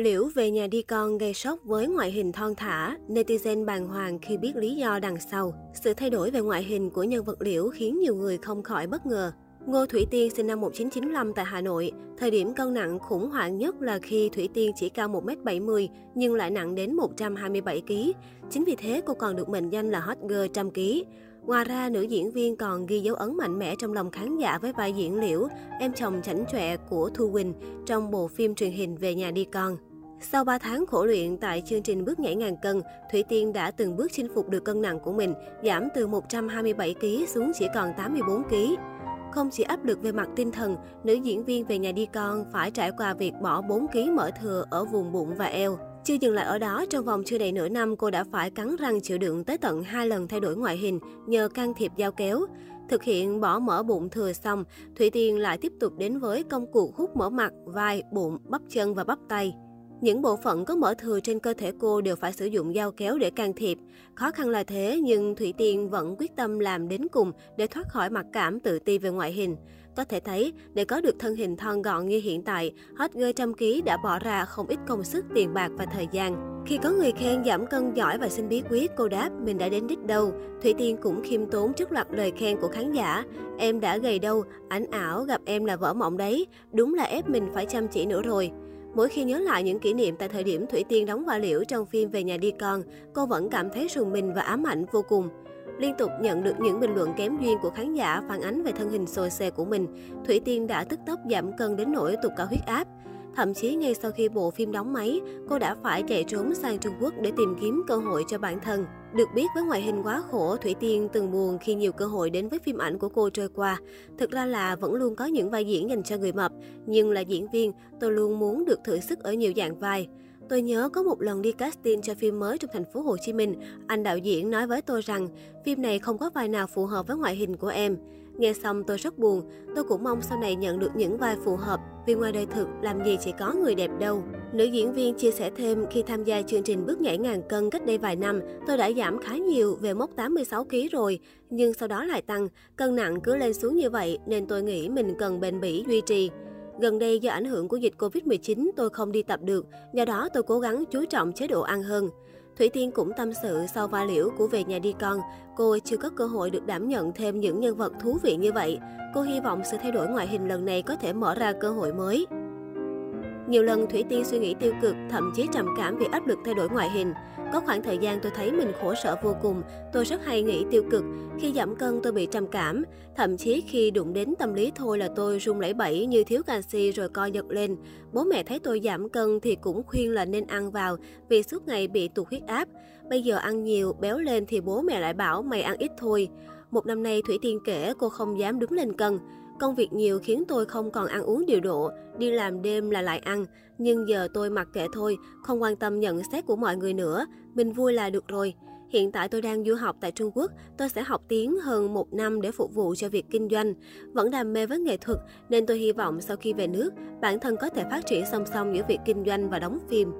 Liễu về nhà đi con gây sốc với ngoại hình thon thả, netizen bàng hoàng khi biết lý do đằng sau. Sự thay đổi về ngoại hình của nhân vật Liễu khiến nhiều người không khỏi bất ngờ. Ngô Thủy Tiên sinh năm 1995 tại Hà Nội. Thời điểm cân nặng khủng hoảng nhất là khi Thủy Tiên chỉ cao 1m70 nhưng lại nặng đến 127kg. Chính vì thế cô còn được mệnh danh là hot girl trăm ký. Ngoài ra, nữ diễn viên còn ghi dấu ấn mạnh mẽ trong lòng khán giả với vai diễn Liễu, em chồng chảnh chọe của Thu Quỳnh trong bộ phim truyền hình Về nhà đi con. Sau 3 tháng khổ luyện tại chương trình bước nhảy ngàn cân, Thủy Tiên đã từng bước chinh phục được cân nặng của mình, giảm từ 127kg xuống chỉ còn 84kg. Không chỉ áp lực về mặt tinh thần, nữ diễn viên về nhà đi con phải trải qua việc bỏ 4kg mỡ thừa ở vùng bụng và eo. Chưa dừng lại ở đó, trong vòng chưa đầy nửa năm, cô đã phải cắn răng chịu đựng tới tận hai lần thay đổi ngoại hình nhờ can thiệp dao kéo. Thực hiện bỏ mỡ bụng thừa xong, Thủy Tiên lại tiếp tục đến với công cuộc hút mỡ mặt, vai, bụng, bắp chân và bắp tay. Những bộ phận có mỡ thừa trên cơ thể cô đều phải sử dụng dao kéo để can thiệp. Khó khăn là thế nhưng Thủy Tiên vẫn quyết tâm làm đến cùng để thoát khỏi mặc cảm tự ti về ngoại hình. Có thể thấy, để có được thân hình thon gọn như hiện tại, hot girl trăm ký đã bỏ ra không ít công sức, tiền bạc và thời gian. Khi có người khen giảm cân giỏi và xin bí quyết, cô đáp mình đã đến đích đâu. Thủy Tiên cũng khiêm tốn trước loạt lời khen của khán giả. Em đã gầy đâu, ảnh ảo gặp em là vỡ mộng đấy. Đúng là ép mình phải chăm chỉ nữa rồi. Mỗi khi nhớ lại những kỷ niệm tại thời điểm Thủy Tiên đóng vai liễu trong phim Về nhà đi con, cô vẫn cảm thấy rùng mình và ám ảnh vô cùng. Liên tục nhận được những bình luận kém duyên của khán giả phản ánh về thân hình sồi xè của mình, Thủy Tiên đã tức tốc giảm cân đến nỗi tụt cả huyết áp. Thậm chí ngay sau khi bộ phim đóng máy, cô đã phải chạy trốn sang Trung Quốc để tìm kiếm cơ hội cho bản thân. Được biết với ngoại hình quá khổ, Thủy Tiên từng buồn khi nhiều cơ hội đến với phim ảnh của cô trôi qua. Thực ra là vẫn luôn có những vai diễn dành cho người mập, nhưng là diễn viên, tôi luôn muốn được thử sức ở nhiều dạng vai. Tôi nhớ có một lần đi casting cho phim mới trong thành phố Hồ Chí Minh, anh đạo diễn nói với tôi rằng phim này không có vai nào phù hợp với ngoại hình của em. Nghe xong tôi rất buồn, tôi cũng mong sau này nhận được những vai phù hợp, vì ngoài đời thực làm gì chỉ có người đẹp đâu. Nữ diễn viên chia sẻ thêm khi tham gia chương trình bước nhảy ngàn cân cách đây vài năm, tôi đã giảm khá nhiều về mốc 86 kg rồi, nhưng sau đó lại tăng, cân nặng cứ lên xuống như vậy nên tôi nghĩ mình cần bền bỉ duy trì. Gần đây do ảnh hưởng của dịch Covid-19 tôi không đi tập được, do đó tôi cố gắng chú trọng chế độ ăn hơn. Thủy Tiên cũng tâm sự sau va liễu của Về nhà đi con, cô chưa có cơ hội được đảm nhận thêm những nhân vật thú vị như vậy. Cô hy vọng sự thay đổi ngoại hình lần này có thể mở ra cơ hội mới. Nhiều lần Thủy Tiên suy nghĩ tiêu cực, thậm chí trầm cảm vì áp lực thay đổi ngoại hình. Có khoảng thời gian tôi thấy mình khổ sở vô cùng, tôi rất hay nghĩ tiêu cực. Khi giảm cân tôi bị trầm cảm, thậm chí khi đụng đến tâm lý thôi là tôi run lẩy bẩy như thiếu canxi rồi co giật lên. Bố mẹ thấy tôi giảm cân thì cũng khuyên là nên ăn vào vì suốt ngày bị tụt huyết áp. Bây giờ ăn nhiều, béo lên thì bố mẹ lại bảo mày ăn ít thôi. Một năm nay Thủy Tiên kể cô không dám đứng lên cân. Công việc nhiều khiến tôi không còn ăn uống điều độ, đi làm đêm là lại ăn. Nhưng giờ tôi mặc kệ thôi, không quan tâm nhận xét của mọi người nữa. Mình vui là được rồi. Hiện tại tôi đang du học tại Trung Quốc, tôi sẽ học tiếng hơn một năm để phục vụ cho việc kinh doanh. Vẫn đam mê với nghệ thuật nên tôi hy vọng sau khi về nước, bản thân có thể phát triển song song giữa việc kinh doanh và đóng phim.